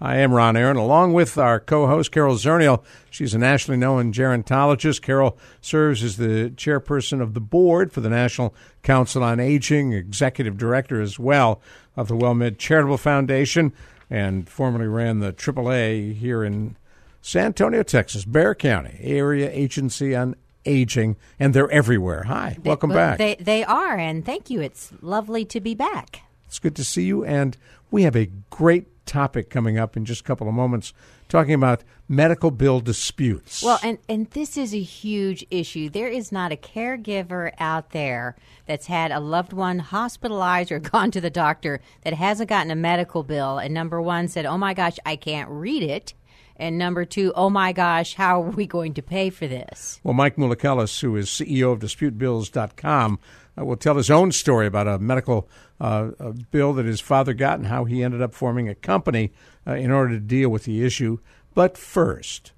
I am Ron Aaron, along with our co-host Carol Zernial. She's a nationally known gerontologist. Carol serves as the chairperson of the board for the National Council on Aging, executive director as well of the WellMed Charitable Foundation, and formerly ran the AAA here in San Antonio, Texas, Bexar County Area Agency on Aging, and they're everywhere. Hi, They- welcome well, back. They they are, and thank you. It's lovely to be back. It's good to see you, and we have a great topic coming up in just a couple of moments, talking about medical bill disputes. Well, and and this is a huge issue. There is not a caregiver out there that's had a loved one hospitalized or gone to the doctor that hasn't gotten a medical bill. And number one said, "Oh my gosh, I can't read it." And number two, "Oh my gosh, how are we going to pay for this?" Well, Mike Mulikelis, who is CEO of DisputeBills.com, uh, will tell his own story about a medical uh, a bill that his father got and how he ended up forming a company uh, in order to deal with the issue. But first,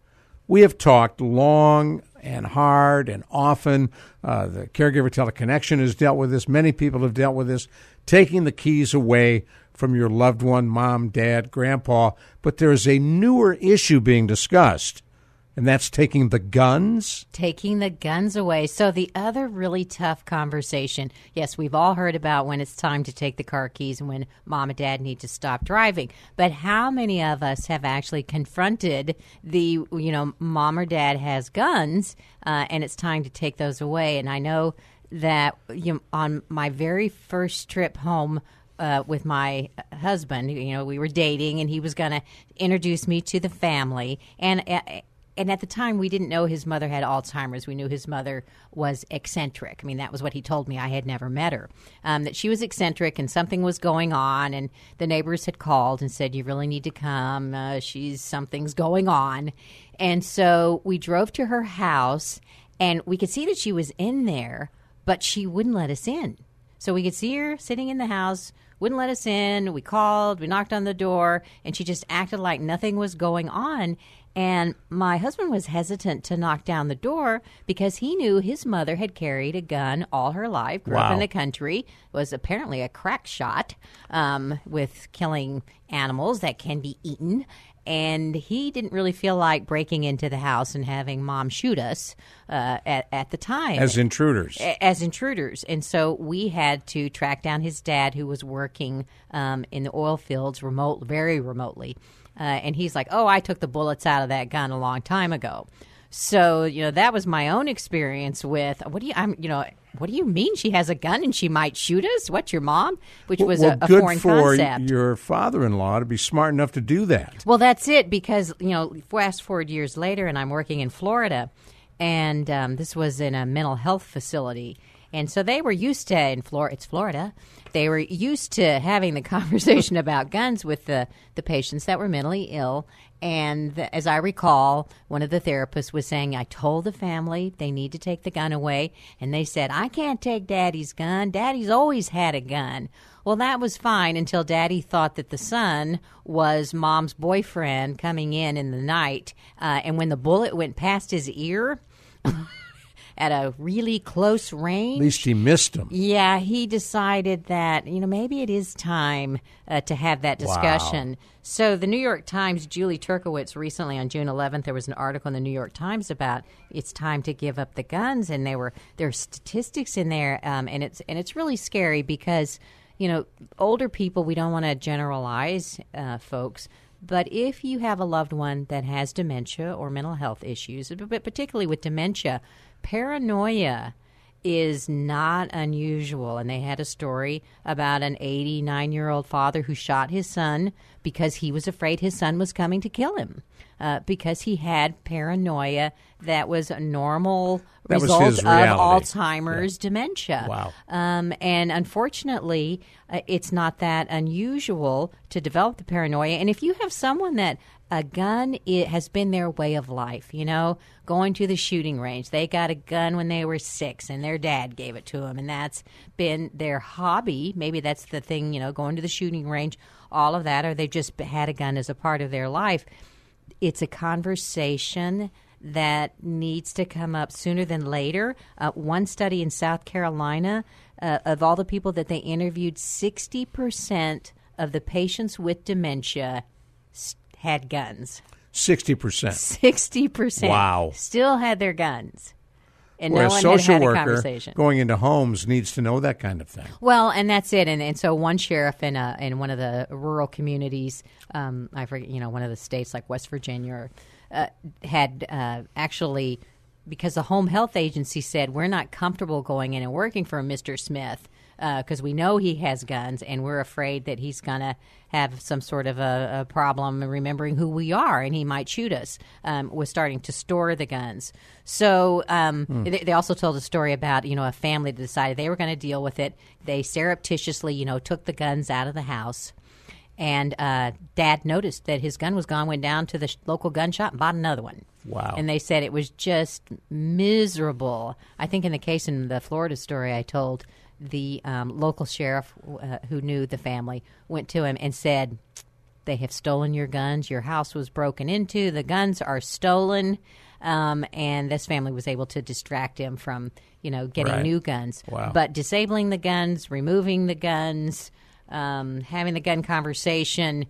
we have talked long and hard and often. Uh, the Caregiver Teleconnection has dealt with this. Many people have dealt with this, taking the keys away from your loved one, mom, dad, grandpa. But there's a newer issue being discussed, and that's taking the guns. taking the guns away. So the other really tough conversation, yes, we've all heard about when it's time to take the car keys and when mom and dad need to stop driving. But how many of us have actually confronted the, you know, mom or dad has guns uh, and it's time to take those away? And I know that you know, on my very first trip home uh, with my husband. You know, we were dating, and he was going to introduce me to the family. And uh, and at the time, we didn't know his mother had Alzheimer's. We knew his mother was eccentric. I mean, that was what he told me. I had never met her. Um, that she was eccentric, and something was going on. And the neighbors had called and said, "You really need to come. Uh, she's something's going on." And so we drove to her house, and we could see that she was in there, but she wouldn't let us in. So we could see her sitting in the house, wouldn't let us in. We called, we knocked on the door, and she just acted like nothing was going on. And my husband was hesitant to knock down the door because he knew his mother had carried a gun all her life, grew up Wow. in the country, was apparently a crack shot um, with killing animals that can be eaten. And he didn't really feel like breaking into the house and having mom shoot us uh, at, at the time as intruders. as intruders. And so we had to track down his dad, who was working um, in the oil fields remote, very remotely. Uh, and he's like, "Oh, I took the bullets out of that gun a long time ago." So you know that was my own experience with what do you I'm you know what do you mean she has a gun and she might shoot us? What's your mom? Which was well, a, a good foreign for concept. your father-in-law to be smart enough to do that. Well, that's it because you know, fast forward years later, and I'm working in Florida, and um, this was in a mental health facility, and so they were used to in Florida. It's Florida. They were used to having the conversation about guns with the the patients that were mentally ill. And the, as I recall, one of the therapists was saying, "I told the family they need to take the gun away," and they said, "I can't take Daddy's gun. Daddy's always had a gun." Well, that was fine until Daddy thought that the son was Mom's boyfriend coming in in the night, uh, and when the bullet went past his ear. At a really close range. At least he missed him. Yeah, he decided that, you know, maybe it is time uh, to have that discussion. So, the New York Times, Julie Turkewitz, recently on June 11th, there was an article in the New York Times about it's time to give up the guns, and there were there are statistics in there, um, and it's and it's really scary because you know older people we don't want to generalize uh, folks, But if you have a loved one that has dementia or mental health issues, but particularly with dementia, paranoia is not unusual. And they had a story about an 89 year old father who shot his son because he was afraid his son was coming to kill him. Uh, because he had paranoia that was a normal That result of. Alzheimer's dementia. Wow. Um, and unfortunately, uh, it's not that unusual to develop the paranoia. And if you have someone that a gun it has been their way of life, you know, going to the shooting range. They got a gun when they were six, and their dad gave it to them, and that's been their hobby. Maybe that's the thing, you know, going to the shooting range, all of that, or they just had a gun as a part of their life. It's a conversation that needs to come up sooner than later. Uh, one study in South Carolina, uh, of all the people that they interviewed, 60% of the patients with dementia had guns. 60%. 60%. Wow. Still had their guns. And no a one social had had a worker conversation. going into homes needs to know that kind of thing. Well, and that's it. And, and so one sheriff in a, in one of the rural communities, um, I forget, you know, one of the states like West Virginia, or, uh, had uh, actually because the home health agency said we're not comfortable going in and working for Mr. Smith because we know he has guns and we're afraid that he's going to have some sort of a, a problem remembering who we are and he might shoot us. Um, was starting to store the guns. So um, they, they also told a story about you know a family that decided they were going to deal with it. They surreptitiously you know took the guns out of the house. And uh, dad noticed that his gun was gone, went down to the sh- local gun shop and bought another one. Wow. And they said it was just miserable. I think in the case in the Florida story I told, the um, local sheriff uh, who knew the family went to him and said, They have stolen your guns. Your house was broken into. The guns are stolen. Um, and this family was able to distract him from, you know, getting Right. new guns. Wow. But disabling the guns, removing the guns, um, having the gun conversation,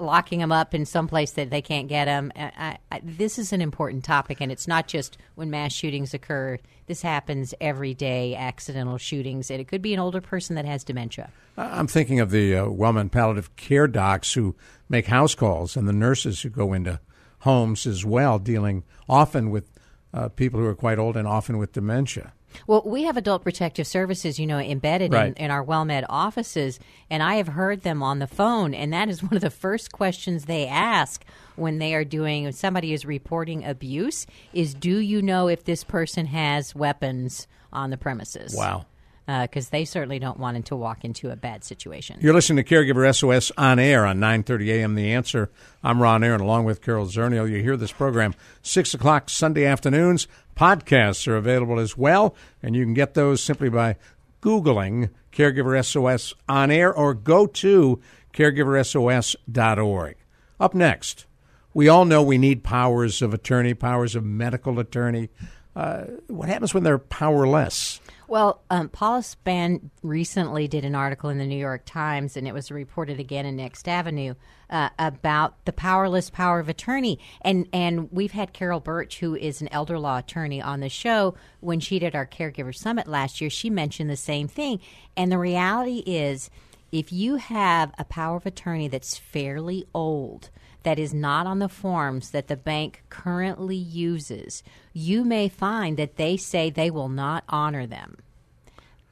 locking them up in some place that they can't get them. I, I, this is an important topic, and it's not just when mass shootings occur. This happens every day, accidental shootings, and it could be an older person that has dementia. I'm thinking of the uh, WellMed palliative care docs who make house calls and the nurses who go into homes as well, dealing often with uh, people who are quite old and often with dementia. Well, we have adult protective services, you know, embedded Right. in, in our WellMed offices, and I have heard them on the phone, and that is one of the first questions they ask when they are doing somebody is reporting abuse is do you know if this person has weapons on the premises? Wow. Uh, because they certainly don't want him to walk into a bad situation. You're listening to Caregiver SOS on air on 9:30 a.m. The Answer. I'm Ron Aaron, along with Carol Zernial. You hear this program six o'clock Sunday afternoons. Podcasts are available as well, and you can get those simply by googling Caregiver SOS on air or go to caregiversos.org. Up next, we all know we need powers of attorney, powers of medical attorney. Uh, what happens when they're powerless? Well, um, Paula Span recently did an article in the New York Times, and it was reported again in Next Avenue uh, about the powerless power of attorney. And and we've had Carol Birch, who is an elder law attorney, on the show. When she did our caregiver summit last year, she mentioned the same thing. And the reality is, if you have a power of attorney that's fairly old, that is not on the forms that the bank currently uses, you may find that they say they will not honor them.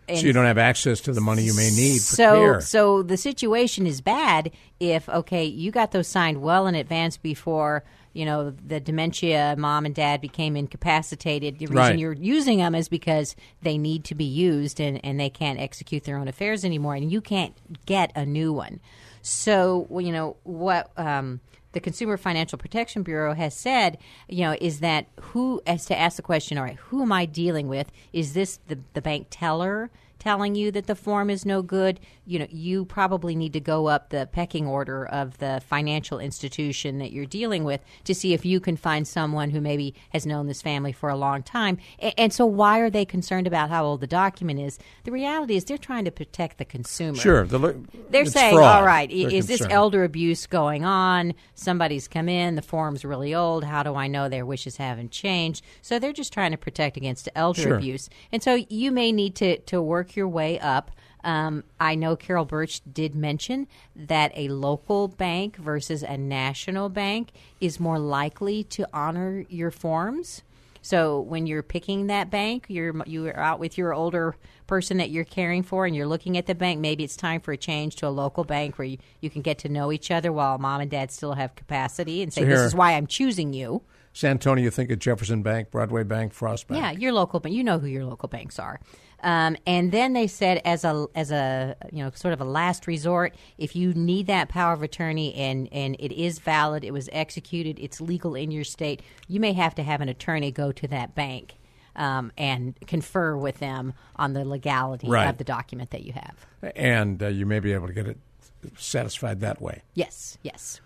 so you don't have access to the money you may need for so, care. So the situation is bad if okay, you got those signed well in advance before you know the dementia mom and dad became incapacitated. The reason Right. you're using them is because they need to be used and, and they can't execute their own affairs anymore, and you can't get a new one. So you know what. Um, the Consumer Financial Protection Bureau has said, you know, is that who, as to ask the question, all right, who am I dealing with? Is this the, the bank teller telling you that the form is no good? You know, you probably need to go up the pecking order of the financial institution that you're dealing with to see if you can find someone who maybe has known this family for a long time. And, and so, why are they concerned about how old the document is? The reality is they're trying to protect the consumer. Sure, the, They're saying, fraud. all right, They're is this elder abuse going on? Somebody's come in, the form's really old. How do I know their wishes haven't changed? So they're just trying to protect against elder Sure. abuse. And so you may need to, to work your way up Um, I know Carol Birch did mention that a local bank versus a national bank is more likely to honor your forms. So when you're picking that bank, you're you're out with your older person that you're caring for, and you're looking at the bank. Maybe it's time for a change to a local bank where you, you can get to know each other while mom and dad still have capacity, and say, So "This is why I'm choosing you." San Antonio, you think of Jefferson Bank, Broadway Bank, Frost Bank. Yeah, your local bank. You know who your local banks are. Um, and then they said, as a as a you know sort of a last resort, if you need that power of attorney and and it is valid, it was executed, it's legal in your state, you may have to have an attorney go to that bank um, and confer with them on the legality Right. of the document that you have. And uh, you may be able to get it satisfied that way. Yes, yes.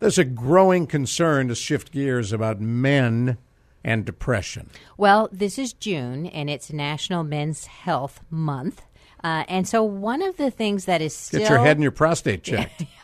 There's a growing concern to shift gears about men and depression. Well, this is June, and it's National Men's Health Month. Uh, and so, one of the things that is still Get your head and your prostate checked.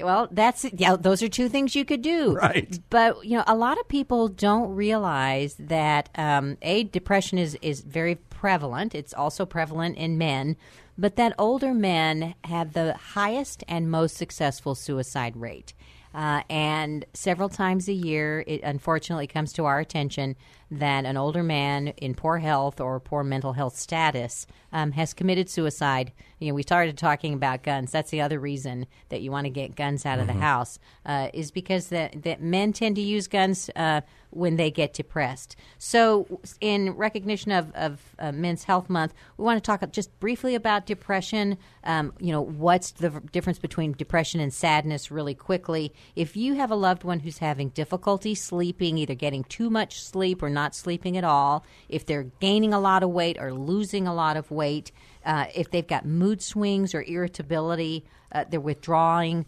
Well, that's yeah. Those are two things you could do, Right. But you know, a lot of people don't realize that um, a depression is is very prevalent. It's also prevalent in men, but that older men have the highest and most successful suicide rate. Uh, and several times a year, it unfortunately comes to our attention that an older man in poor health or poor mental health status um, has committed suicide. You know, we started talking about guns. That's the other reason that you want to get guns out of the house uh, is because that that men tend to use guns uh, when they get depressed. So, in recognition of, of uh, Men's Health Month, we want to talk just briefly about depression. Um, you know, what's the difference between depression and sadness, really quickly. If you have a loved one who's having difficulty sleeping, either getting too much sleep or not sleeping at all, if they're gaining a lot of weight or losing a lot of weight, uh, if they've got mood swings or irritability, uh, they're withdrawing.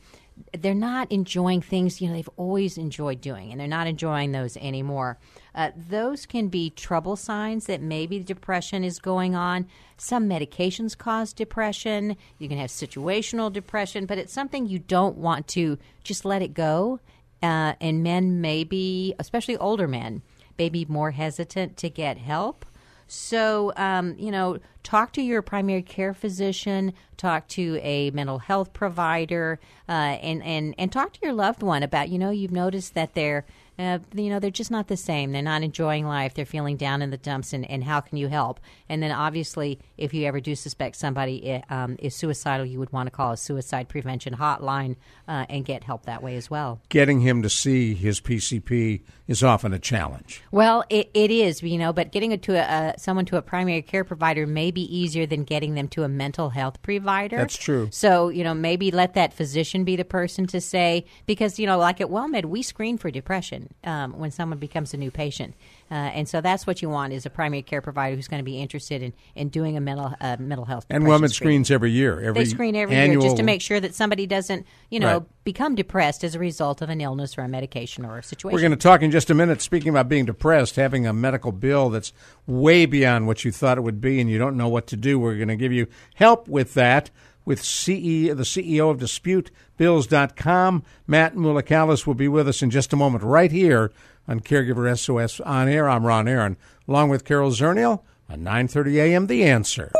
They're not enjoying things you know they've always enjoyed doing and they're not enjoying those anymore. Uh, those can be trouble signs that maybe depression is going on. Some medications cause depression. You can have situational depression but it's something you don't want to just let it go. Uh, and men may be especially older men may be more hesitant to get help so, um, you know, talk to your primary care physician, talk to a mental health provider, uh, and, and, and talk to your loved one about, you know, you've noticed that they're, uh, you know, they're just not the same. They're not enjoying life. They're feeling down in the dumps, and, and how can you help? And then, obviously, if you ever do suspect somebody um, is suicidal, you would want to call a suicide prevention hotline uh, and get help that way as well. Getting him to see his PCP is often a challenge. Well, it, it is, you know, but getting it to a, uh, someone to a primary care provider may be easier than getting them to a mental health provider. That's true. So, you know, maybe let that physician be the person to say, because, you know, like at WellMed, we screen for depression um, when someone becomes a new patient. Uh, and so that's what you want is a primary care provider who's going to be interested in, in doing a mental uh, mental health. And WellMed screening. screens every year. Every They screen every annual, year just to make sure that somebody doesn't, you know, Right. become depressed as a result of an illness or a medication or a situation. We're going to talk in just a minute. Speaking about being depressed, having a medical bill that's way beyond what you thought it would be, and you don't know what to do. We're going to give you help with that with CE, the CEO of DisputeBills.com. Matt Mulikelis will be with us in just a moment, right here on Caregiver SOS on air. I'm Ron Aaron, along with Carol Zernial on 9:30 a.m. The Answer.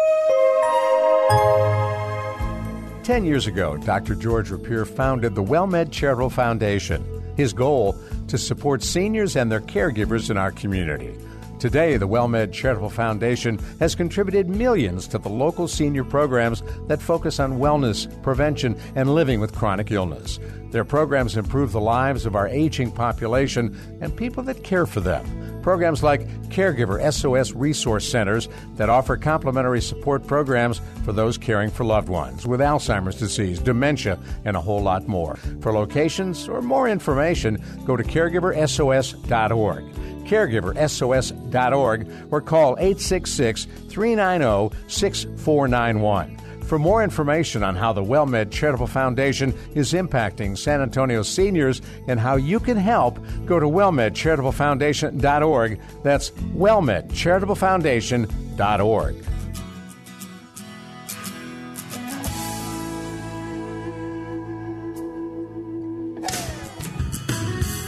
Ten years ago, Dr. George Rapier founded the WellMed Charitable Foundation. His goal to support seniors and their caregivers in our community. Today, the WellMed Charitable Foundation has contributed millions to the local senior programs that focus on wellness, prevention, and living with chronic illness. Their programs improve the lives of our aging population and people that care for them. Programs like Caregiver SOS Resource Centers that offer complimentary support programs for those caring for loved ones with Alzheimer's disease, dementia, and a whole lot more. For locations or more information, go to caregiversos.org. Caregiversos.org or call 866 390 6491. For more information on how the WellMed Charitable Foundation is impacting San Antonio seniors and how you can help, go to WellMedCharitableFoundation.org. That's WellMedCharitableFoundation.org.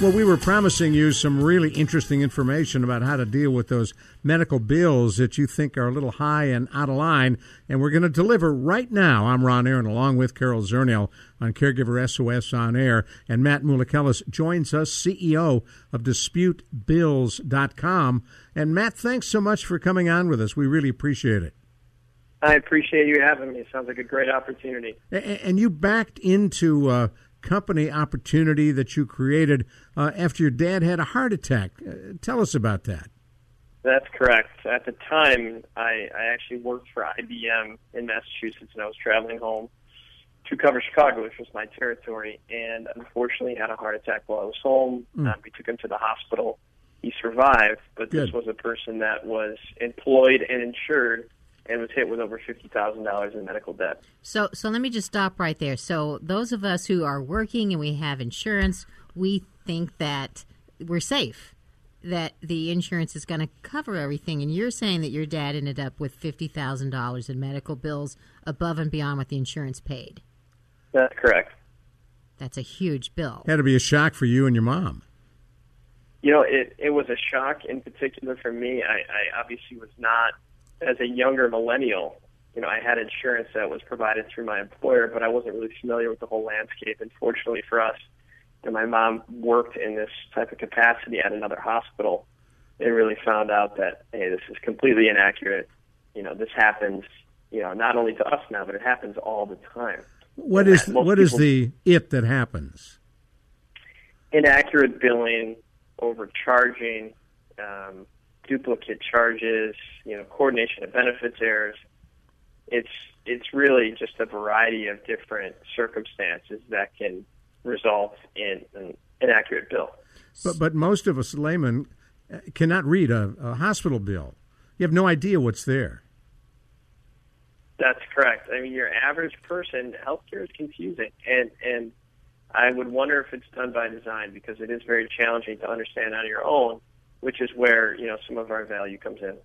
Well, we were promising you some really interesting information about how to deal with those medical bills that you think are a little high and out of line, and we're going to deliver right now. I'm Ron Aaron, along with Carol Zernial on Caregiver SOS on Air, and Matt Mulikelis joins us, CEO of DisputeBills.com. And Matt, thanks so much for coming on with us. We really appreciate it. I appreciate you having me. It sounds like a great opportunity. And you backed into uh, company opportunity that you created uh, after your dad had a heart attack. Uh, tell us about that. That's correct. At the time, I, I actually worked for IBM in Massachusetts, and I was traveling home to cover Chicago, which was my territory, and unfortunately had a heart attack while I was home. Mm. Um, we took him to the hospital. He survived, but Good. this was a person that was employed and insured and was hit with over fifty thousand dollars in medical debt. So, so let me just stop right there. So, those of us who are working and we have insurance, we think that we're safe, that the insurance is going to cover everything. And you're saying that your dad ended up with fifty thousand dollars in medical bills above and beyond what the insurance paid. That's correct. That's a huge bill. Had to be a shock for you and your mom. You know, it it was a shock in particular for me. I, I obviously was not as a younger millennial, you know, I had insurance that was provided through my employer, but I wasn't really familiar with the whole landscape. And fortunately for us, you know, my mom worked in this type of capacity at another hospital. They really found out that hey, this is completely inaccurate. You know, this happens. You know, not only to us now, but it happens all the time. What is what is the it that happens? Inaccurate billing, overcharging, um, duplicate charges, you know, coordination of benefits errors. It's it's really just a variety of different circumstances that can result in an inaccurate bill. But but most of us laymen uh, cannot read a, a hospital bill. You have no idea what's there. That's correct. I mean, your average person, healthcare is confusing, and and I would wonder if it's done by design because it is very challenging to understand on your own which is where you know some of our value comes in.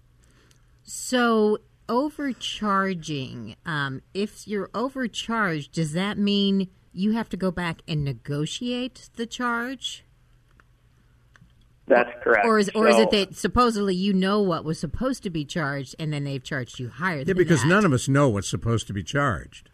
So overcharging, um, if you're overcharged, does that mean you have to go back and negotiate the charge? That's correct. Or is, or so, is it that supposedly you know what was supposed to be charged and then they've charged you higher yeah, because that? none of us know what's supposed to be charged.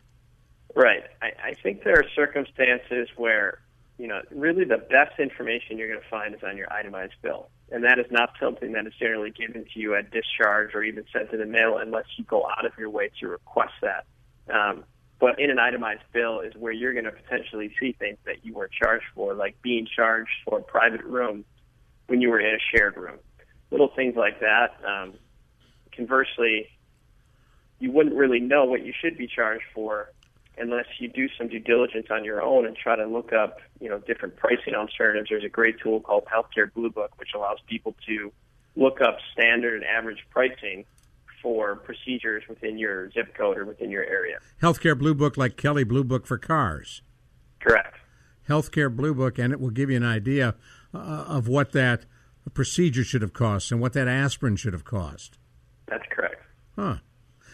Right. I, I think there are circumstances where, you know, really the best information you're going to find is on your itemized bill and that is not something that is generally given to you at discharge or even sent in the mail unless you go out of your way to request that. Um, but in an itemized bill is where you're going to potentially see things that you were charged for, like being charged for a private room when you were in a shared room. Little things like that. Um, conversely, you wouldn't really know what you should be charged for unless you do some due diligence on your own and try to look up, you know, different pricing alternatives. There's a great tool called Healthcare Blue Book, which allows people to look up standard and average pricing for procedures within your zip code or within your area. Healthcare Blue Book, like Kelley Blue Book for cars. Correct. Healthcare Blue Book, and it will give you an idea uh, of what that procedure should have cost and what that aspirin should have cost. That's correct. Huh.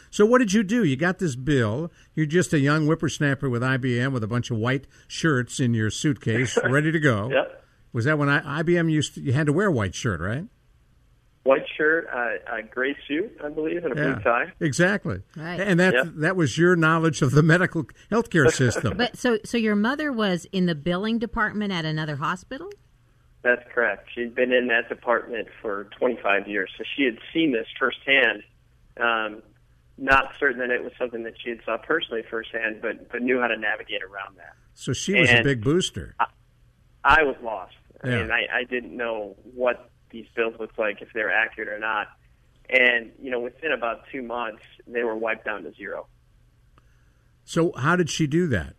So what did you do? You got this bill. You're just a young whippersnapper with IBM with a bunch of white shirts in your suitcase, ready to go. Yep. Was that when I, IBM used to, you had to wear a white shirt, right? White shirt, uh, a gray suit, I believe, and a yeah, blue tie. Exactly. Right. And that yep. that was your knowledge of the medical healthcare system. but so so your mother was in the billing department at another hospital? That's correct. She'd been in that department for 25 years, so she had seen this firsthand. Um, not certain that it was something that she had saw personally firsthand, but but knew how to navigate around that. So she was and a big booster. I, I was lost. Yeah. I mean, I, I didn't know what these bills looked like, if they were accurate or not. And you know, within about two months, they were wiped down to zero. So how did she do that?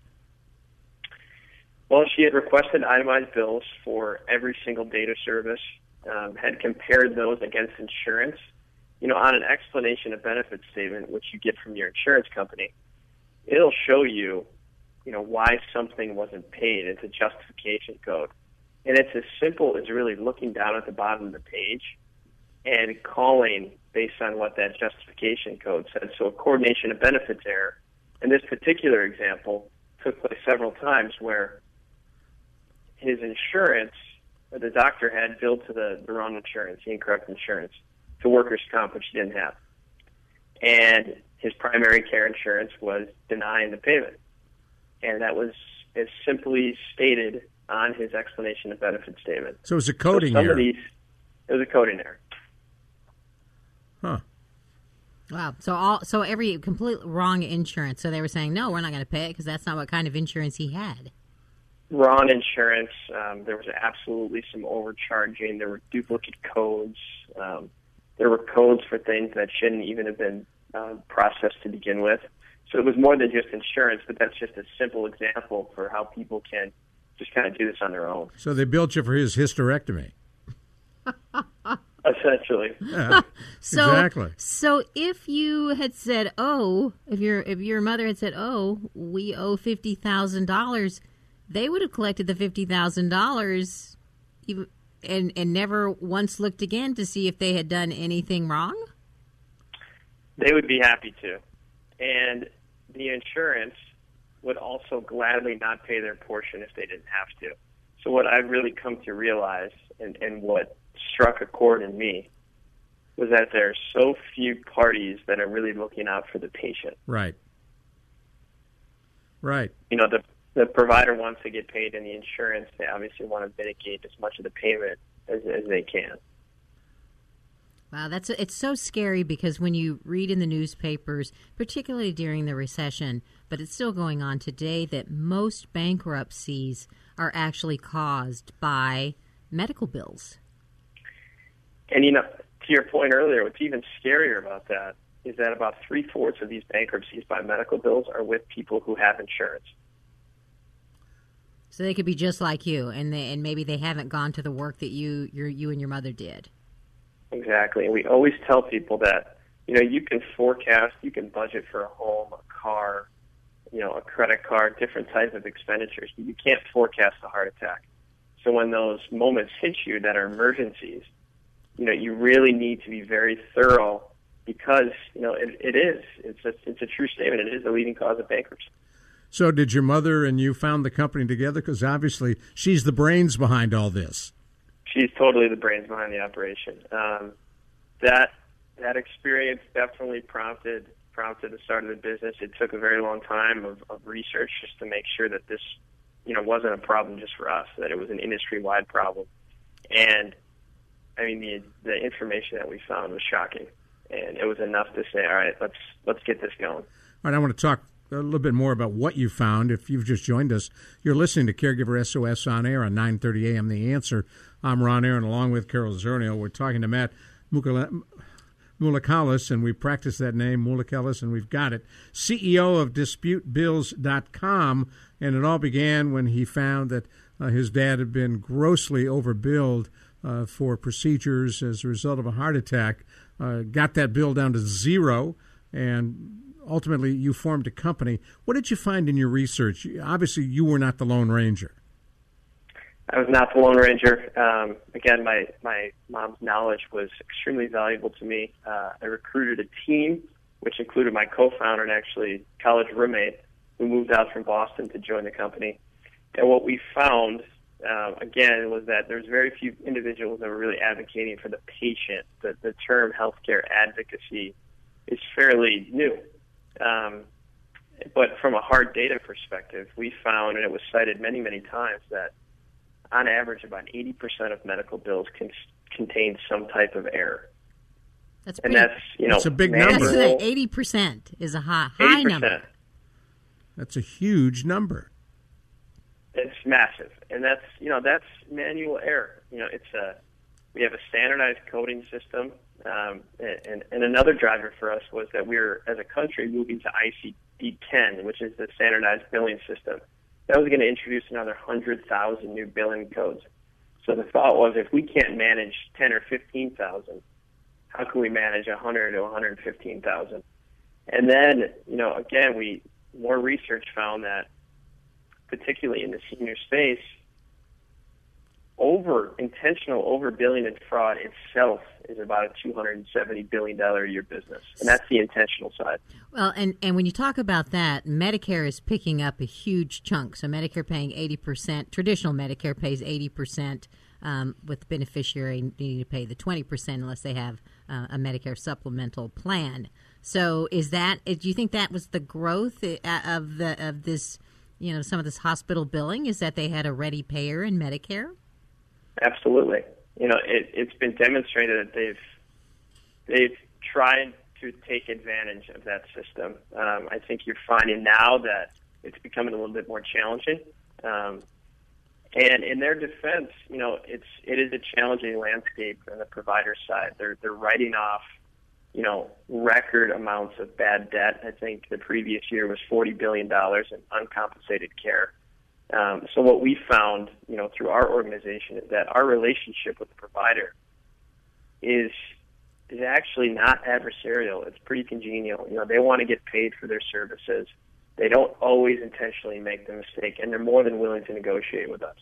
Well, she had requested itemized bills for every single data service, um, had compared those against insurance, you know, on an explanation of benefit statement, which you get from your insurance company, it'll show you, you know, why something wasn't paid. It's a justification code. And it's as simple as really looking down at the bottom of the page and calling based on what that justification code said. So a coordination of benefits error. In this particular example, took place several times where his insurance the doctor had billed to the, the wrong insurance, the incorrect insurance, to workers' comp, which he didn't have. And his primary care insurance was denying the payment. And that was as simply stated on his explanation of benefit statement. So it was a coding so error. Of these, it was a coding error. Huh. Wow. So all so every complete wrong insurance. So they were saying no, we're not going to pay it because that's not what kind of insurance he had. Wrong insurance. Um, there was absolutely some overcharging. There were duplicate codes. Um, there were codes for things that shouldn't even have been uh, processed to begin with. So it was more than just insurance, but that's just a simple example for how people can just kind of do this on their own. So they billed you for his hysterectomy. Essentially. Yeah, So exactly. so if you had said, "Oh," if your if your mother had said, "Oh, we owe fifty thousand dollars," they would have collected the fifty thousand dollars, and and never once looked again to see if they had done anything wrong. They would be happy to. And the insurance would also gladly not pay their portion if they didn't have to. So what I've really come to realize and, and what struck a chord in me was that there are so few parties that are really looking out for the patient. Right. Right. You know, the the provider wants to get paid and the insurance they obviously want to mitigate as much of the payment as, as they can. Wow, that's it's so scary because when you read in the newspapers, particularly during the recession, but it's still going on today, that most bankruptcies are actually caused by medical bills. And you know, to your point earlier, what's even scarier about that is that about three fourths of these bankruptcies by medical bills are with people who have insurance. So they could be just like you, and they, and maybe they haven't gone to the work that you your you and your mother did. Exactly. And we always tell people that, you know, you can forecast, you can budget for a home, a car, you know, a credit card, different types of expenditures, but you can't forecast a heart attack. So when those moments hit you that are emergencies, you know, you really need to be very thorough because, you know, it, it is. It's a, it's a true statement. It is the leading cause of bankruptcy. So did your mother and you found the company together? Because obviously she's the brains behind all this. she's totally the brains behind the operation. Um, that that experience definitely prompted prompted the start of the business. It took a very long time of, of research just to make sure that this, you know, wasn't a problem just for us, that it was an industry wide problem. And I mean the the information that we found was shocking. And it was enough to say, All right, let's let's get this going. All right, I want to talk a little bit more about what you found. If you've just joined us, you're listening to Caregiver SOS on air on 9:30 a.m. The Answer. I'm Ron Aaron, along with Carol Zernial. We're talking to Matt Mulikelis, and we practiced that name, Mulikelis, and we've got it. CEO of DisputeBills.com, and it all began when he found that uh, his dad had been grossly overbilled uh, for procedures as a result of a heart attack. Uh, got that bill down to zero, and ultimately you formed a company. What did you find in your research? Obviously, you were not the Lone Ranger. I was not the Lone Ranger. Um, again, my, my mom's knowledge was extremely valuable to me. Uh, I recruited a team, which included my co-founder and actually college roommate, who moved out from Boston to join the company. And what we found, uh, again, was that there's very few individuals that were really advocating for the patient. The, the term healthcare advocacy is fairly new. Um, but from a hard data perspective, we found, and it was cited many, many times, that on average, about 80% of medical bills can, contain some type of error. That's and pretty, that's you know That's a big number. That's eighty percent is a high high 80%. number. That's a huge number. It's massive, and that's you know that's manual error. You know, it's a we have a standardized coding system, um, and, and another driver for us was that we're as a country moving to ICD-10, which is the standardized billing system. That was going to introduce another hundred thousand new billing codes. So the thought was, if we can't manage ten or fifteen thousand, how can we manage a hundred to one hundred fifteen thousand? And then, you know, again, we more research found that particularly in the senior space, over intentional over billing and fraud itself is about a two hundred and seventy billion dollar a year business, and that's the intentional side. Well, and and when you talk about that, Medicare is picking up a huge chunk. So Medicare paying eighty percent. Traditional Medicare pays eighty percent. Um, with the beneficiary needing to pay the 20% unless they have uh, a Medicare supplemental plan. So, is that? Do you think that was the growth uh, of the of this you know some of this hospital billing is that they had a ready payer in Medicare. Absolutely, you know it, it's been demonstrated that they've they've tried to take advantage of that system. Um, I think you're finding now that it's becoming a little bit more challenging. Um, and in their defense, you know, it's it is a challenging landscape on the provider side. They're they're writing off you know, record amounts of bad debt. I think the previous year was $40 billion in uncompensated care. Um, so what we found, you know, through our organization is that our relationship with the provider is is actually not adversarial. It's pretty congenial. You know, they want to get paid for their services. They don't always intentionally make the mistake, and they're more than willing to negotiate with us.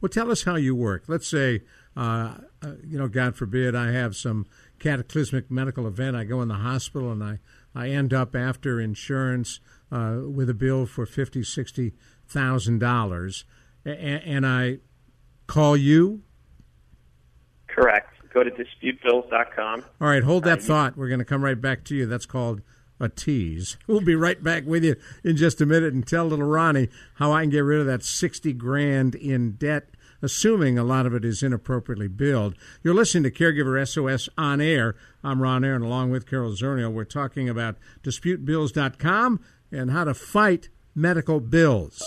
Well, tell us how you work. Let's say, uh, uh, you know, God forbid, I have some cataclysmic medical event. I go in the hospital and I, I end up after insurance uh, with a bill for fifty, sixty thousand dollars, and I call you. Correct. Go to disputebills.com. All right, hold that uh, thought. We're going to come right back to you. That's called a tease. We'll be right back with you in just a minute and tell little Ronnie how I can get rid of that 60 grand in debt assuming a lot of it is inappropriately billed. You're listening to Caregiver SOS on air. I'm Ron Aaron, along with Carol Zernial. We're talking about disputebills.com and how to fight medical bills.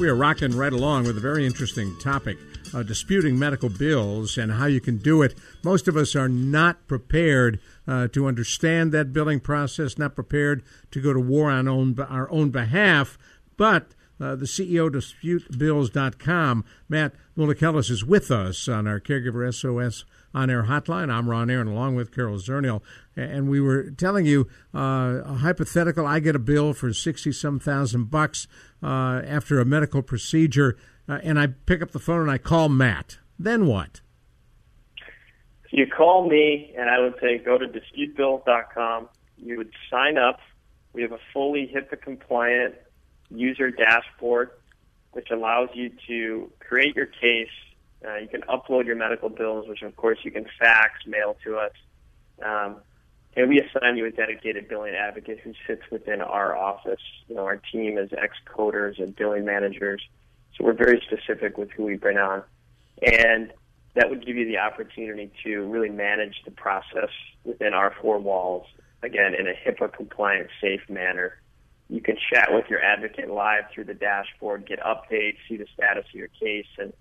We are rocking right along with a very interesting topic uh, disputing medical bills and how you can do it. Most of us are not prepared uh, to understand that billing process, not prepared to go to war on own, our own behalf. But uh, the CEO DisputeBills.com, Matt Mulikelis, is with us on our Caregiver SOS on air hotline. I'm Ron Aaron, along with Carol Zernial. And we were telling you uh, a hypothetical I get a bill for 60 some thousand bucks uh, after a medical procedure uh, and I pick up the phone and I call Matt. Then what? You call me, and I would say go to disputebills.com. You would sign up. We have a fully HIPAA compliant user dashboard, which allows you to create your case. Uh, you can upload your medical bills, which of course you can fax, mail to us. Um, and we assign you a dedicated billing advocate who sits within our office. You know, our team is ex coders and billing managers so we're very specific with who we bring on. And that would give you the opportunity to really manage the process within our four walls, again, in a HIPAA compliant, safe manner. You can chat with your advocate live through the dashboard, get updates, see the status of your case. And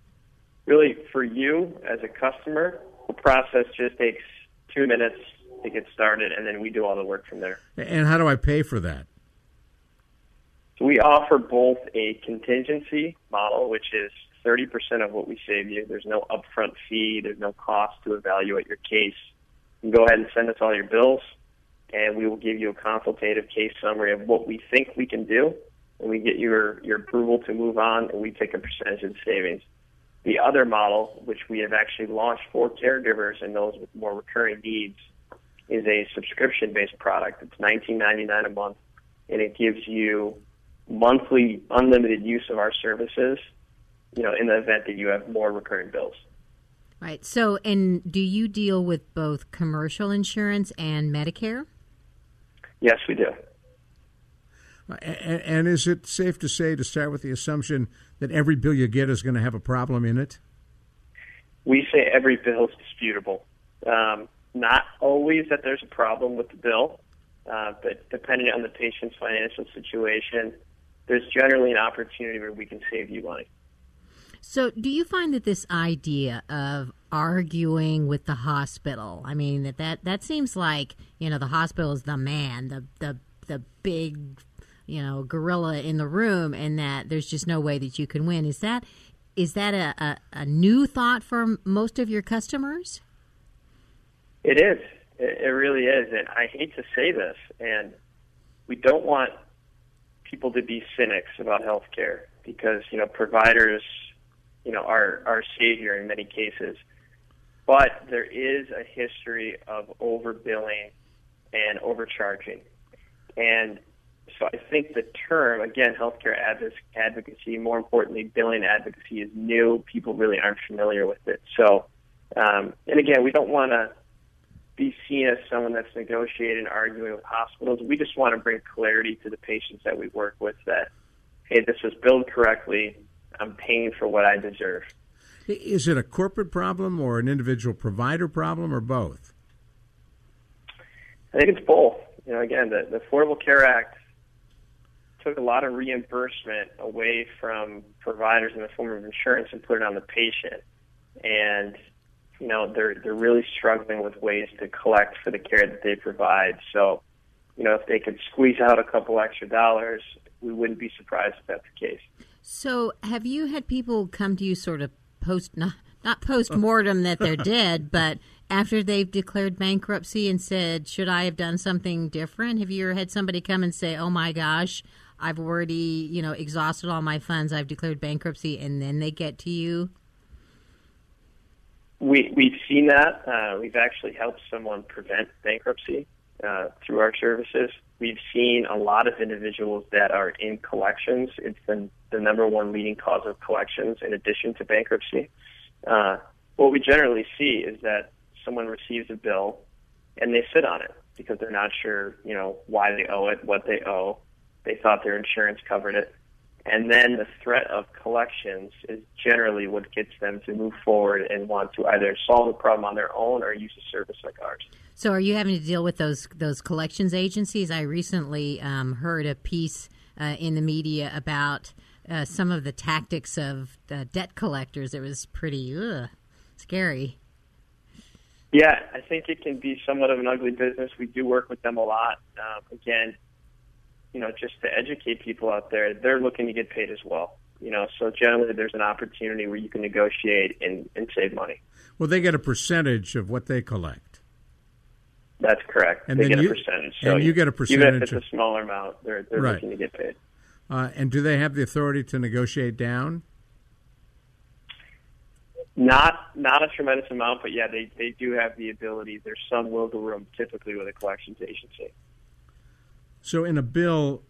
really, for you as a customer, the process just takes two minutes to get started, and then we do all the work from there. And how do I pay for that? So we offer both a contingency model, which is 30% of what we save you. There's no upfront fee. There's no cost to evaluate your case. You can go ahead and send us all your bills, and we will give you a consultative case summary of what we think we can do, and we get your, your approval to move on, and we take a percentage of the savings. The other model, which we have actually launched for caregivers and those with more recurring needs, is a subscription-based product. It's $19.99 a month, and it gives you monthly unlimited use of our services, you know, in the event that you have more recurring bills. Right. So, and do you deal with both commercial insurance and Medicare? Yes, we do. And, and is it safe to say, to start with the assumption that every bill you get is going to have a problem in it? We say every bill is disputable. Um, not always that there's a problem with the bill, uh, but depending on the patient's financial situation, there's generally an opportunity where we can save you money. So, do you find that this idea of arguing with the hospital, I mean, that that, that seems like, you know, the hospital is the man, the, the, the big, you know, gorilla in the room, and that there's just no way that you can win. Is that is that a, a, a new thought for most of your customers? It is. It, it really is, and I hate to say this, and we don't want people to be cynics about healthcare because you know providers, you know, are our savior in many cases. But there is a history of overbilling and overcharging, and so I think the term again, healthcare advocacy, more importantly, billing advocacy, is new. People really aren't familiar with it. So, um, and again, we don't want to be seen as someone that's negotiating and arguing with hospitals. We just want to bring clarity to the patients that we work with that, hey, this was billed correctly. I'm paying for what I deserve. Is it a corporate problem or an individual provider problem or both? I think it's both. You know, again, the, the Affordable Care Act took a lot of reimbursement away from providers in the form of insurance and put it on the patient. And you know they're they're really struggling with ways to collect for the care that they provide. So, you know, if they could squeeze out a couple extra dollars, we wouldn't be surprised if that's the case. So, have you had people come to you sort of post not not post mortem that they're dead, but after they've declared bankruptcy and said, "Should I have done something different?" Have you ever had somebody come and say, "Oh my gosh, I've already you know exhausted all my funds. I've declared bankruptcy," and then they get to you? We we've seen that. Uh, we've actually helped someone prevent bankruptcy uh, through our services. We've seen a lot of individuals that are in collections. It's the, the number one leading cause of collections in addition to bankruptcy. Uh, what we generally see is that someone receives a bill and they sit on it because they're not sure, you know, why they owe it, what they owe. They thought their insurance covered it. And then the threat of collections is generally what gets them to move forward and want to either solve the problem on their own or use a service like ours. So, are you having to deal with those those collections agencies? I recently um, heard a piece uh, in the media about uh, some of the tactics of uh, debt collectors. It was pretty ugh, scary. Yeah, I think it can be somewhat of an ugly business. We do work with them a lot. Um, again, you know, just to educate people out there, they're looking to get paid as well. You know, so generally there's an opportunity where you can negotiate and, and save money. Well, they get a percentage of what they collect. That's correct. And they get you, a percentage. So and you get a percentage. Even if it's a smaller amount, they're, they're right. looking to get paid. Uh, and do they have the authority to negotiate down? Not not a tremendous amount, but yeah, they, they do have the ability. There's some wiggle room typically with a collections agency. So in a bill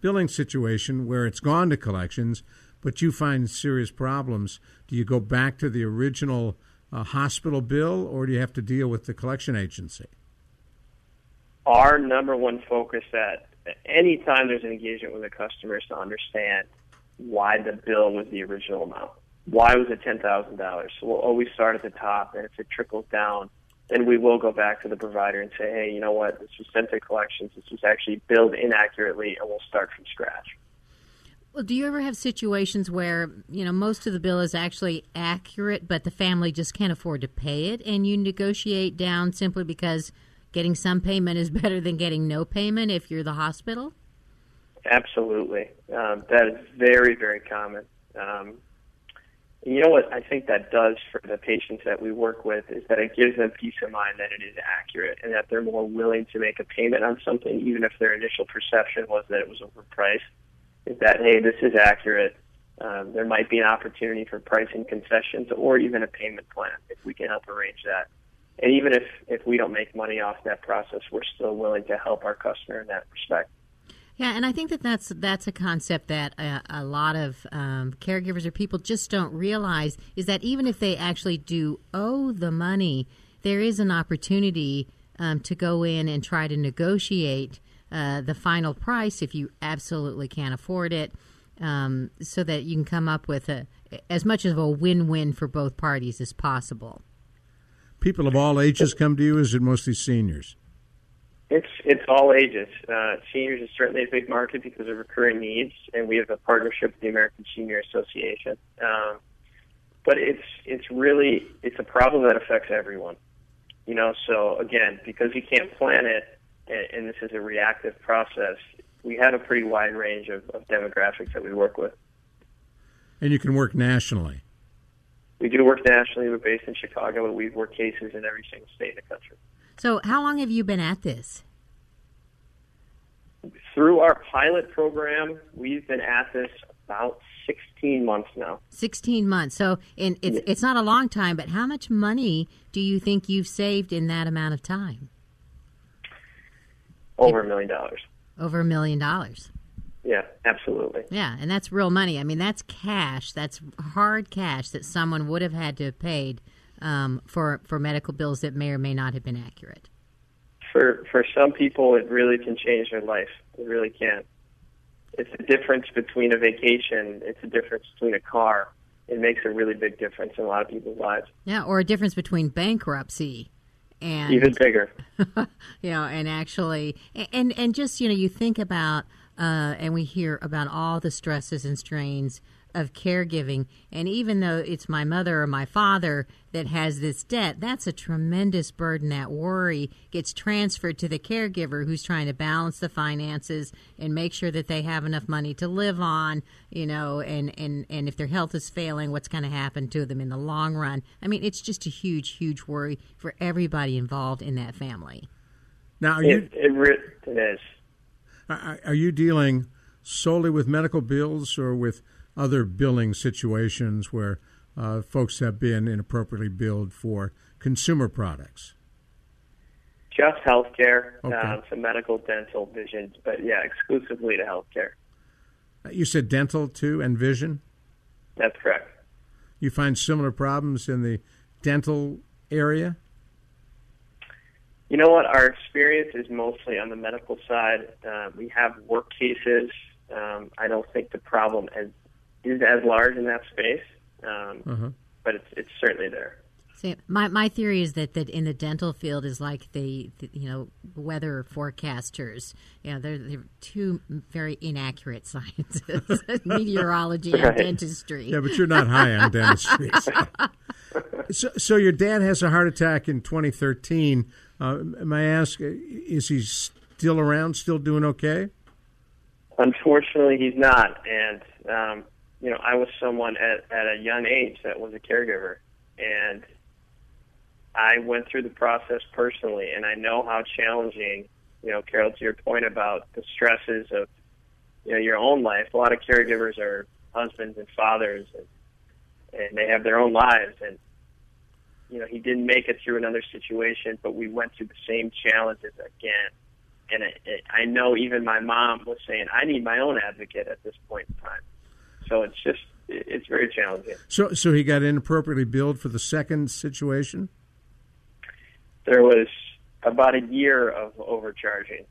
billing situation where it's gone to collections, but you find serious problems, do you go back to the original uh, hospital bill, or do you have to deal with the collection agency? Our number one focus at any time there's an engagement with a customer is to understand why the bill was the original amount. Why was it ten thousand dollars? So we'll always start at the top, and if it trickles down, then we will go back to the provider and say, hey, you know what, this was sent to collections, this was actually billed inaccurately, and we'll start from scratch. Well, do you ever have situations where you know most of the bill is actually accurate, but the family just can't afford to pay it, and you negotiate down simply because getting some payment is better than getting no payment if you're the hospital? Absolutely, um, that is very very common. Um, you know what I think that does for the patients that we work with is that it gives them peace of mind that it is accurate and that they're more willing to make a payment on something, even if their initial perception was that it was overpriced. Is that hey, this is accurate. Um, there might be an opportunity for pricing concessions or even a payment plan if we can help arrange that. And even if if we don't make money off that process, we're still willing to help our customer in that respect. Yeah, and I think that that's that's a concept that a, a lot of um, caregivers or people just don't realize is that even if they actually do owe the money, there is an opportunity um, to go in and try to negotiate uh, the final price if you absolutely can't afford it, um, so that you can come up with a as much of a win-win for both parties as possible. People of all ages come to you. Is it mostly seniors? It's it's all ages. Uh, seniors is certainly a big market because of recurring needs, and we have a partnership with the American Senior Association. Um, but it's it's really it's a problem that affects everyone. You know, so again, because you can't plan it, and, and this is a reactive process, we have a pretty wide range of, of demographics that we work with. And you can work nationally. We do work nationally. We're based in Chicago, and we've worked cases in every single state in the country. So, how long have you been at this? Through our pilot program, we've been at this about 16 months now. 16 months. So, in, it's, it's not a long time, but how much money do you think you've saved in that amount of time? Over a million dollars. Over a million dollars. Yeah, absolutely. Yeah, and that's real money. I mean, that's cash. That's hard cash that someone would have had to have paid um, for for medical bills that may or may not have been accurate. For for some people, it really can change their life. It really can. It's a difference between a vacation. It's a difference between a car. It makes a really big difference in a lot of people's lives. Yeah, or a difference between bankruptcy and even bigger. you know, and actually, and and just you know, you think about uh, and we hear about all the stresses and strains of caregiving. And even though it's my mother or my father that has this debt, that's a tremendous burden. That worry gets transferred to the caregiver who's trying to balance the finances and make sure that they have enough money to live on, you know, and, and, and if their health is failing, what's going to happen to them in the long run. I mean, it's just a huge, huge worry for everybody involved in that family. Now, are you, it, it, it is. Are you dealing solely with medical bills or with other billing situations where uh, folks have been inappropriately billed for consumer products? Just healthcare, okay. um, some medical, dental, vision, but yeah, exclusively to healthcare. Uh, you said dental too and vision? That's correct. You find similar problems in the dental area? You know what? Our experience is mostly on the medical side. Uh, we have work cases. Um, I don't think the problem as, is as large in that space, um, uh-huh. but it's it's certainly there. See, my my theory is that, that in the dental field is like the, the you know weather forecasters. You know, they're, they're two very inaccurate sciences: meteorology right. and dentistry. Yeah, but you're not high on dentistry. So. so, so your dad has a heart attack in 2013. Uh, may I ask, is he still around, still doing okay? Unfortunately, he's not. And, um, you know, I was someone at, at a young age that was a caregiver. And I went through the process personally, and I know how challenging, you know, Carol, to your point about the stresses of, you know, your own life. A lot of caregivers are husbands and fathers, and, and they have their own lives. And you know, he didn't make it through another situation, but we went through the same challenges again. And it, it, I know even my mom was saying, I need my own advocate at this point in time. So it's just, it's very challenging. So, so he got inappropriately billed for the second situation? There was about a year of overcharging.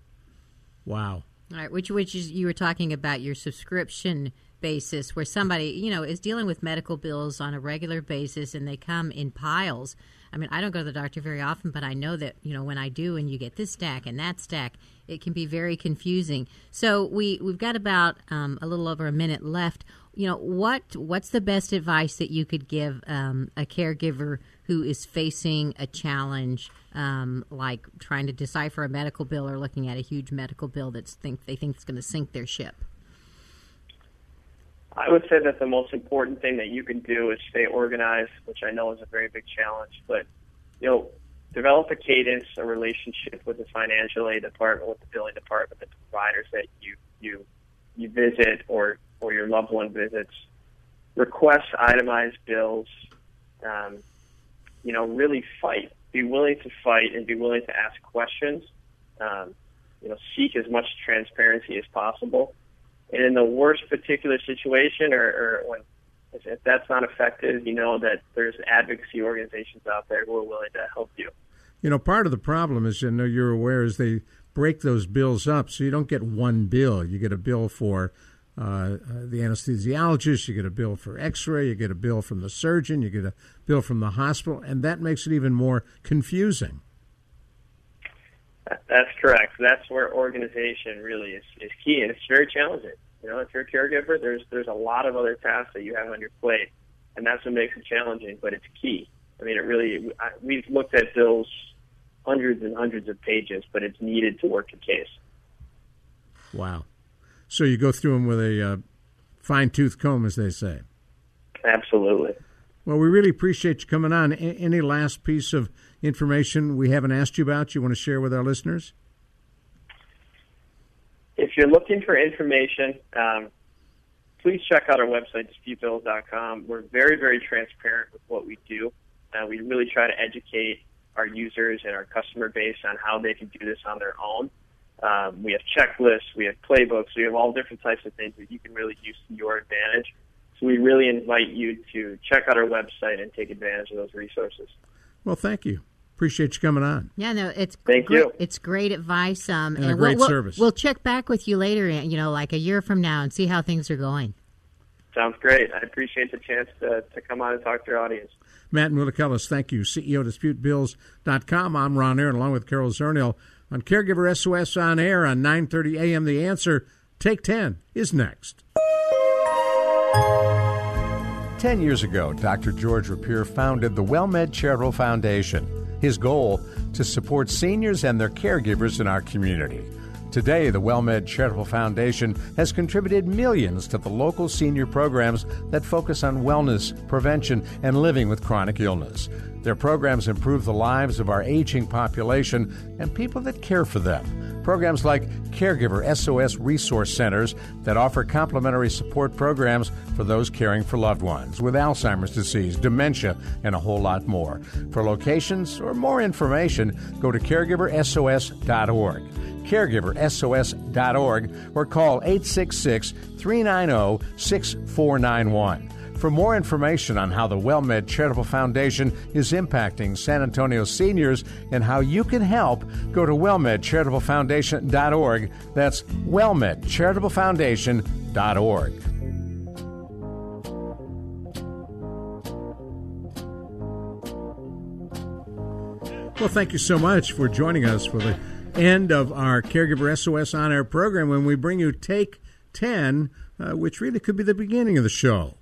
Wow. All right, which which is you were talking about your subscription basis where somebody, you know, is dealing with medical bills on a regular basis and they come in piles. I mean, I don't go to the doctor very often, but I know that, you know, when I do and you get this stack and that stack, it can be very confusing. So we, we've got about um, a little over a minute left. You know, what what's the best advice that you could give um, a caregiver who is facing a challenge um, like trying to decipher a medical bill or looking at a huge medical bill that's think they think is going to sink their ship? I would say that the most important thing that you can do is stay organized, which I know is a very big challenge. But you know, develop a cadence, a relationship with the financial aid department, with the billing department, the providers that you you you visit or or your loved one visits. Request itemized bills. Um, you know, really fight. Be willing to fight and be willing to ask questions. Um, you know, seek as much transparency as possible and in the worst particular situation, or, or when if that's not effective, you know that there's advocacy organizations out there who are willing to help you. You know, part of the problem is, I know you're aware, is they break those bills up, so you don't get one bill. You get a bill for uh, uh, the anesthesiologist, you get a bill for X-ray, you get a bill from the surgeon, you get a bill from the hospital, and that makes it even more confusing. That's correct. That's where organization really is, is key, and it's very challenging. You know, if you're a caregiver, there's there's a lot of other tasks that you have on your plate, and that's what makes it challenging. But it's key. I mean, it really. I, we've looked at bills, hundreds and hundreds of pages, but it's needed to work a case. Wow. So you go through them with a uh, fine tooth comb, as they say. Absolutely. Well, we really appreciate you coming on. A- any last piece of information we haven't asked you about you want to share with our listeners? If you're looking for information, um, please check out our website, disputebills.com. We're very, very transparent with what we do. Uh, we really try to educate our users and our customer base on how they can do this on their own. Um, we have checklists, we have playbooks, we have all different types of things that you can really use to your advantage. So we really invite you to check out our website and take advantage of those resources. Well, thank you. Appreciate you coming on. Yeah, no, it's Thank great, you. It's great advice. Um, And a we'll- great we'll, service. We'll check back with you later, you know, like a year from now, and see how things are going. Sounds great. I appreciate the chance to, to come on and talk to your audience. Matt Mulikelis, thank you. CEO DisputeBills.com. I'm Ron Aaron, along with Carol Zernial on Caregiver SOS on air on 9:30 a.m. The Answer. Take 10 is next. Ten years ago, Dr. George Rapier founded the WellMed Charitable Foundation. His goal to support seniors and their caregivers in our community. Today, the WellMed Charitable Foundation has contributed millions to the local senior programs that focus on wellness, prevention, and living with chronic illness. Their programs improve the lives of our aging population and people that care for them. Programs like Caregiver SOS Resource Centers that offer complimentary support programs for those caring for loved ones with Alzheimer's disease, dementia, and a whole lot more. For locations or more information, go to caregiversos.org caregiversos.org or call 866 390 6491. For more information on how the WellMed Charitable Foundation is impacting San Antonio seniors and how you can help, go to wellmedcharitablefoundation.org. That's wellmedcharitablefoundation.org. Well, thank you so much for joining us for the end of our Caregiver SOS on air program when we bring you Take 10, uh, which really could be the beginning of the show.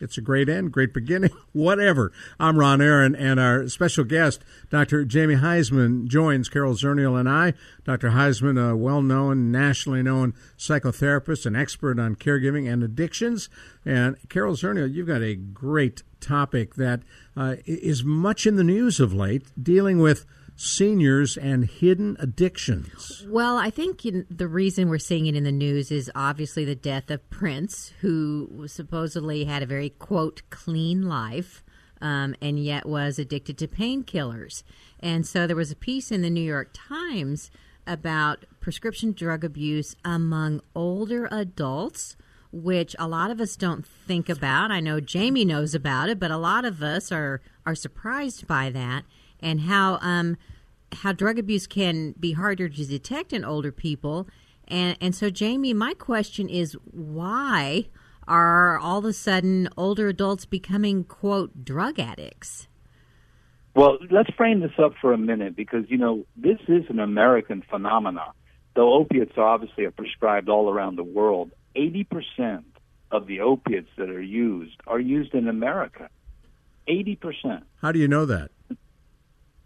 It's a great end, great beginning, whatever. I'm Ron Aaron, and our special guest, Dr. Jamie Huysman, joins Carol Zernial and I. Dr. Huysman, a well known, nationally known psychotherapist and expert on caregiving and addictions. And Carol Zernial, you've got a great topic that uh, is much in the news of late, dealing with seniors and hidden addictions. Well, I think the reason we're seeing it in the news is obviously the death of Prince, who supposedly had a very, quote, clean life. Um, and yet was addicted to painkillers. And so there was a piece in the New York Times about prescription drug abuse among older adults, which a lot of us don't think about. I know Jamie knows about it, but a lot of us are are surprised by that and how um, how drug abuse can be harder to detect in older people. And and so Jamie, my question is why are all of a sudden older adults becoming quote drug addicts? Well, let's frame this up for a minute because you know this is an American phenomenon. Though opiates obviously are prescribed all around the world, eighty percent of the opiates that are used are used in America. Eighty percent. How do you know that?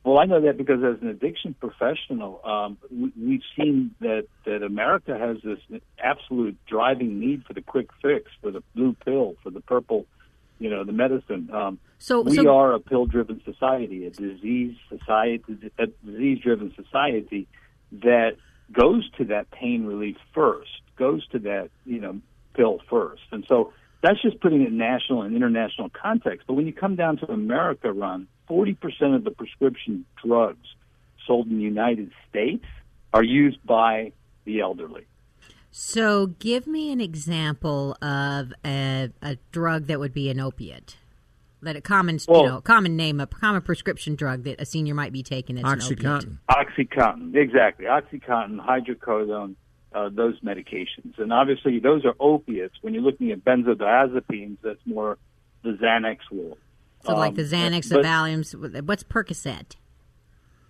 Well, I know that because as an addiction professional, um, we've seen that, that America has this absolute driving need for the quick fix, for the blue pill, for the purple, you know, the medicine. Um, so we so, are a pill-driven society, a disease society, a disease-driven society that goes to that pain relief first, goes to that you know pill first, and so that's just putting it in national and international context. But when you come down to America, run 40% of the prescription drugs sold in the United States are used by the elderly. So, give me an example of a, a drug that would be an opiate, that a common, well, you know, common name, a common prescription drug that a senior might be taking. That's OxyContin. OxyContin, exactly. OxyContin, hydrocodone, uh, those medications, and obviously those are opiates. When you're looking at benzodiazepines, that's more the Xanax world. So like Um, the Xanax, the but- Valiums. What's Percocet?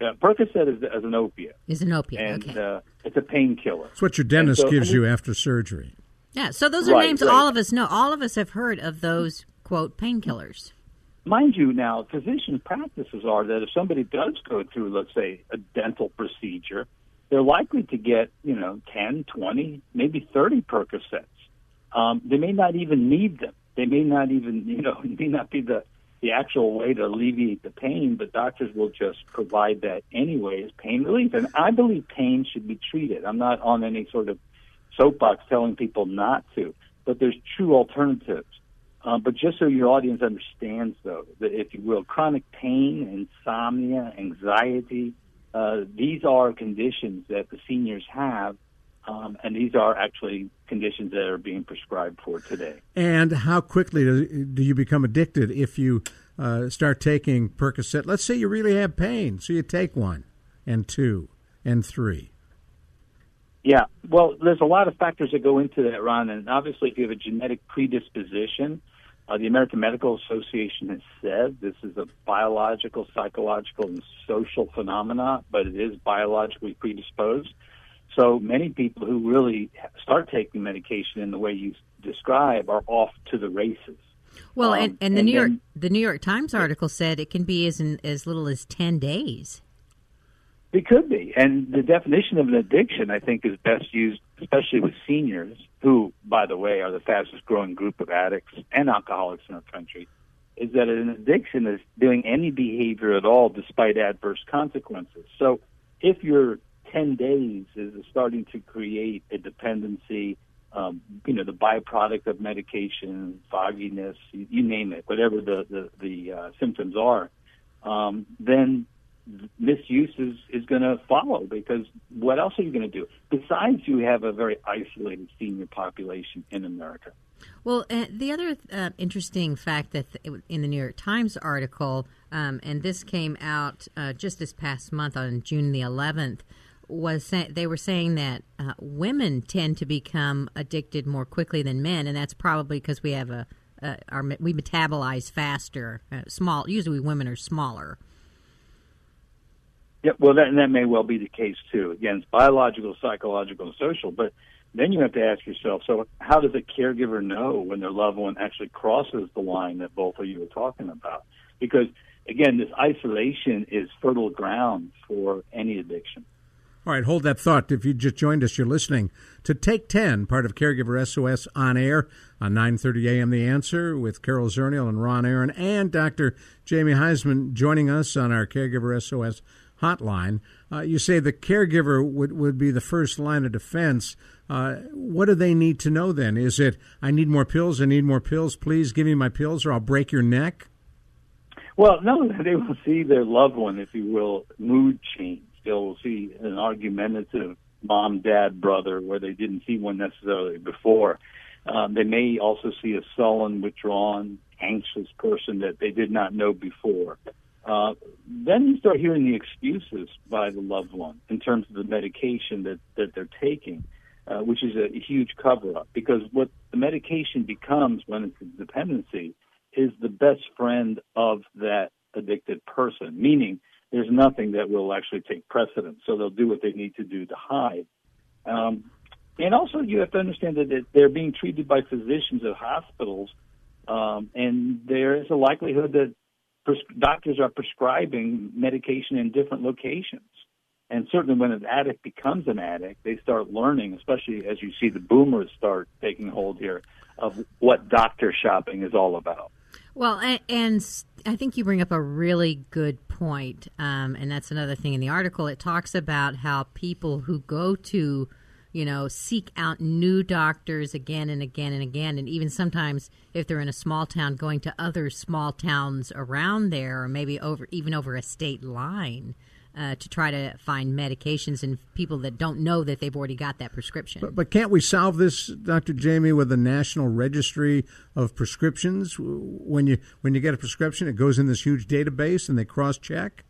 Uh, Percocet is, is an opiate, Is an opiate. and okay. uh, it's a painkiller. It's what your dentist so- gives I mean- you after surgery. yeah. So those are Right, names right. all of us know. All of us have heard of those quote painkillers. Mind you, now physician practices are that if somebody does go through, let's say, a dental procedure, they're likely to get, you know, 10, 20, maybe 30 Percocets. Um, they may not even need them. They may not even, you know, it may not be the, the actual way to alleviate the pain, but doctors will just provide that anyway as pain relief. And I believe pain should be treated. I'm not on any sort of soapbox telling people not to, but there's true alternatives. Um, but just so your audience understands, though, that if you will, chronic pain, insomnia, anxiety, uh, these are conditions that the seniors have um, and these are actually conditions that are being prescribed for today. And how quickly do, you become addicted if you uh, start taking Percocet? Let's say you really have pain, so you take one, and two, and three. Yeah, well, there's a lot of factors that go into that, Ron. And obviously, if you have a genetic predisposition, uh, the American Medical Association has said this is a biological, psychological, and social phenomena, but it is biologically predisposed. So many people who really start taking medication in the way you describe are off to the races. Well, um, and, and the and New then, York the New York Times article said it can be as in, as little as ten days. It could be, and the definition of an addiction, I think, is best used, especially with seniors, who, by the way, are the fastest growing group of addicts and alcoholics in our country. Is that an addiction is doing any behavior at all despite adverse consequences. So, if you're 10 days is starting to create a dependency, um, you know, the byproduct of medication, fogginess, you, you name it, whatever the, the, the uh, symptoms are, um, then misuse is, is going to follow because what else are you going to do? Besides, you have a very isolated senior population in America. Well, uh, the other uh, interesting fact that th- in the New York Times article, um, and this came out uh, just this past month on June the 11th, was say, they were saying that uh, women tend to become addicted more quickly than men, and that's probably because we have a, our we metabolize faster. Uh, small, usually women are smaller. Yeah, well, that that may well be the case too. Again, it's biological, psychological, and social, but then you have to ask yourself: so how does a caregiver know when their loved one actually crosses the line that both of you are talking about? Because again, this isolation is fertile ground for any addiction. All right, hold that thought. If you just joined us, you're listening to Take 10, part of Caregiver SOS on air on 9:30 a.m. The Answer with Carol Zernial and Ron Aaron and Dr. Jamie Huysman joining us on our Caregiver SOS hotline. Uh, you say the caregiver would, would be the first line of defense. Uh, what do they need to know then? Is it, I need more pills, I need more pills, please give me my pills or I'll break your neck? Well, no, they will see their loved one, if you will, mood change they'll see an argumentative mom, dad, brother, where they didn't see one necessarily before. Um, they may also see a sullen, withdrawn, anxious person that they did not know before. Uh, then you start hearing the excuses by the loved one in terms of the medication that, that they're taking, uh, which is a huge cover up. Because what the medication becomes when it's a dependency is the best friend of that addicted person, meaning there's nothing that will actually take precedence. So they'll do what they need to do to hide. Um, and also, you have to understand that they're being treated by physicians at hospitals, um, and there is a likelihood that pres- doctors are prescribing medication in different locations. And certainly, when an addict becomes an addict, they start learning, especially as you see the boomers start taking hold here, of what doctor shopping is all about. Well, and, I think you bring up a really good point, um, and that's another thing in the article. It talks about how people who go to, you know, seek out new doctors again and again and again, and even sometimes if they're in a small town, going to other small towns around there, or maybe over even over a state line uh, to try to find medications in people that don't know that they've already got that prescription. But, but, can't we solve this, Dr. Jamie, with a national registry of prescriptions? When you when you get a prescription, it goes in this huge database and they cross check.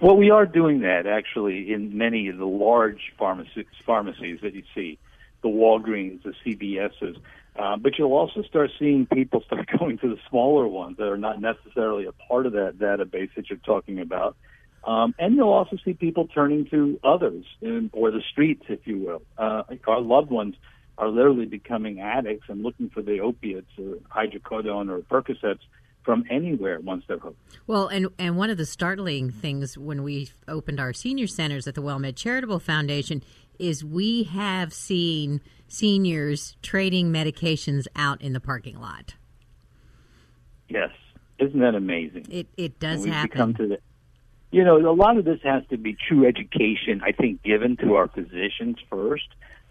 Well, we are doing that actually in many of the large pharmacies, pharmacies that you see, the Walgreens, the CVS's. Uh, but you'll also start seeing people start going to the smaller ones that are not necessarily a part of that database that you're talking about um, and you'll also see people turning to others in, or the streets, if you will. Uh, our loved ones are literally becoming addicts and looking for the opiates or hydrocodone or Percocets from anywhere once they're hooked. Well, and and one of the startling things when we opened our senior centers at the WellMed Charitable Foundation is we have seen seniors trading medications out in the parking lot. Yes, Isn't that amazing? It it does we've happen. Become to the, you know, a lot of this has to be true education. I think given to our physicians first,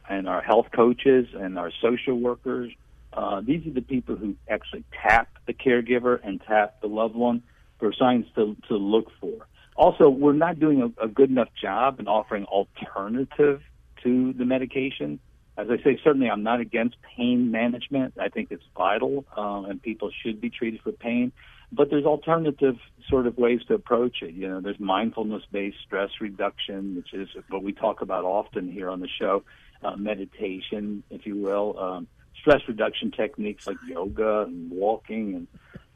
and our health coaches and our social workers. Uh, these are the people who actually tap the caregiver and tap the loved one for signs to to look for. Also, we're not doing a, a good enough job in offering alternative to the medication. As I say, certainly I'm not against pain management. I think it's vital, um, and people should be treated for pain. But there's alternative sort of ways to approach it. You know, there's mindfulness-based stress reduction, which is what we talk about often here on the show, uh, meditation, if you will, um, stress reduction techniques like yoga and walking, and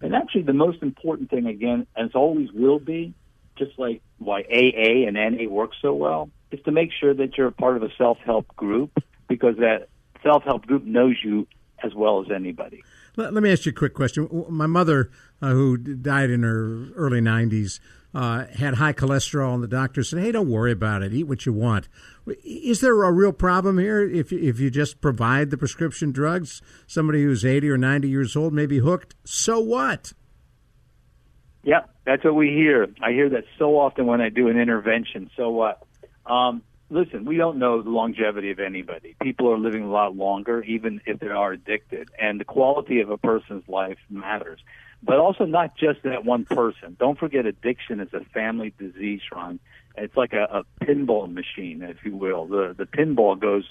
and actually the most important thing again, as always will be, just like why AA and NA work so well, is to make sure that you're a part of a self-help group because that self-help group knows you as well as anybody. Let, let me ask you a quick question. My mother, uh, who died in her early 90s, uh, had high cholesterol, and the doctor said, "Hey, don't worry about it. Eat what you want." Is there a real problem here if if you just provide the prescription drugs? Somebody who's 80 or 90 years old may be hooked. So what? Yeah, that's what we hear. I hear that so often when I do an intervention. So what? Um, listen, we don't know the longevity of anybody. People are living a lot longer, even if they are addicted, and the quality of a person's life matters. But also not just that one person. Don't forget, addiction is a family disease, Ron. It's like a, a pinball machine, if you will. The the pinball goes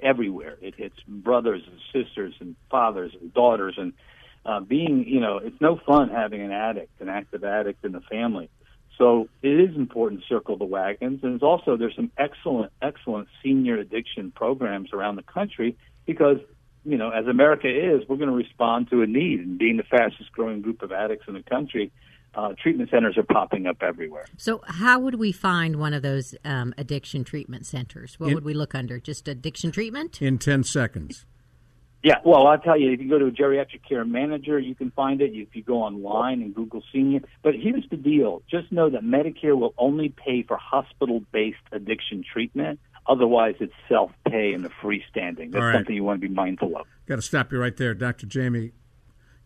everywhere. It hits brothers and sisters and fathers and daughters, and uh, being, you know, it's no fun having an addict, an active addict in the family. So it is important to circle the wagons, and it's also there's some excellent, excellent senior addiction programs around the country because you know, as America is, we're going to respond to a need. And being the fastest growing group of addicts in the country, uh, treatment centers are popping up everywhere. So, how would we find one of those um, addiction treatment centers? What In- would we look under? Just addiction treatment? In 10 seconds. Yeah, well, I'll tell you, if you go to a geriatric care manager, you can find it. If you go online and Google senior, but here's the deal: just know that Medicare will only pay for hospital-based addiction treatment. Otherwise, it's self-pay and the freestanding. That's All right. something you want to be mindful of. Got to stop you right there, Dr. Jamie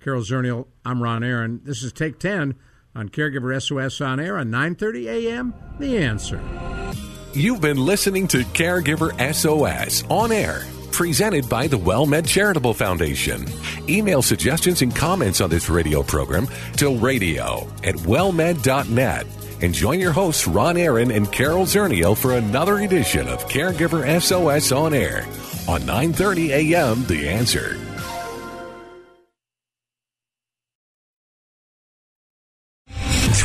Carol Zernial. I'm Ron Aaron. This is Take 10 on Caregiver SOS on air on 9:30 a.m. The Answer. You've been listening to Caregiver SOS on air, presented by the WellMed Charitable Foundation. Email suggestions and comments on this radio program to radio at wellmed.net. And join your hosts, Ron Aaron and Carol Zernial, for another edition of Caregiver SOS on air on 9:30 a.m. The Answer.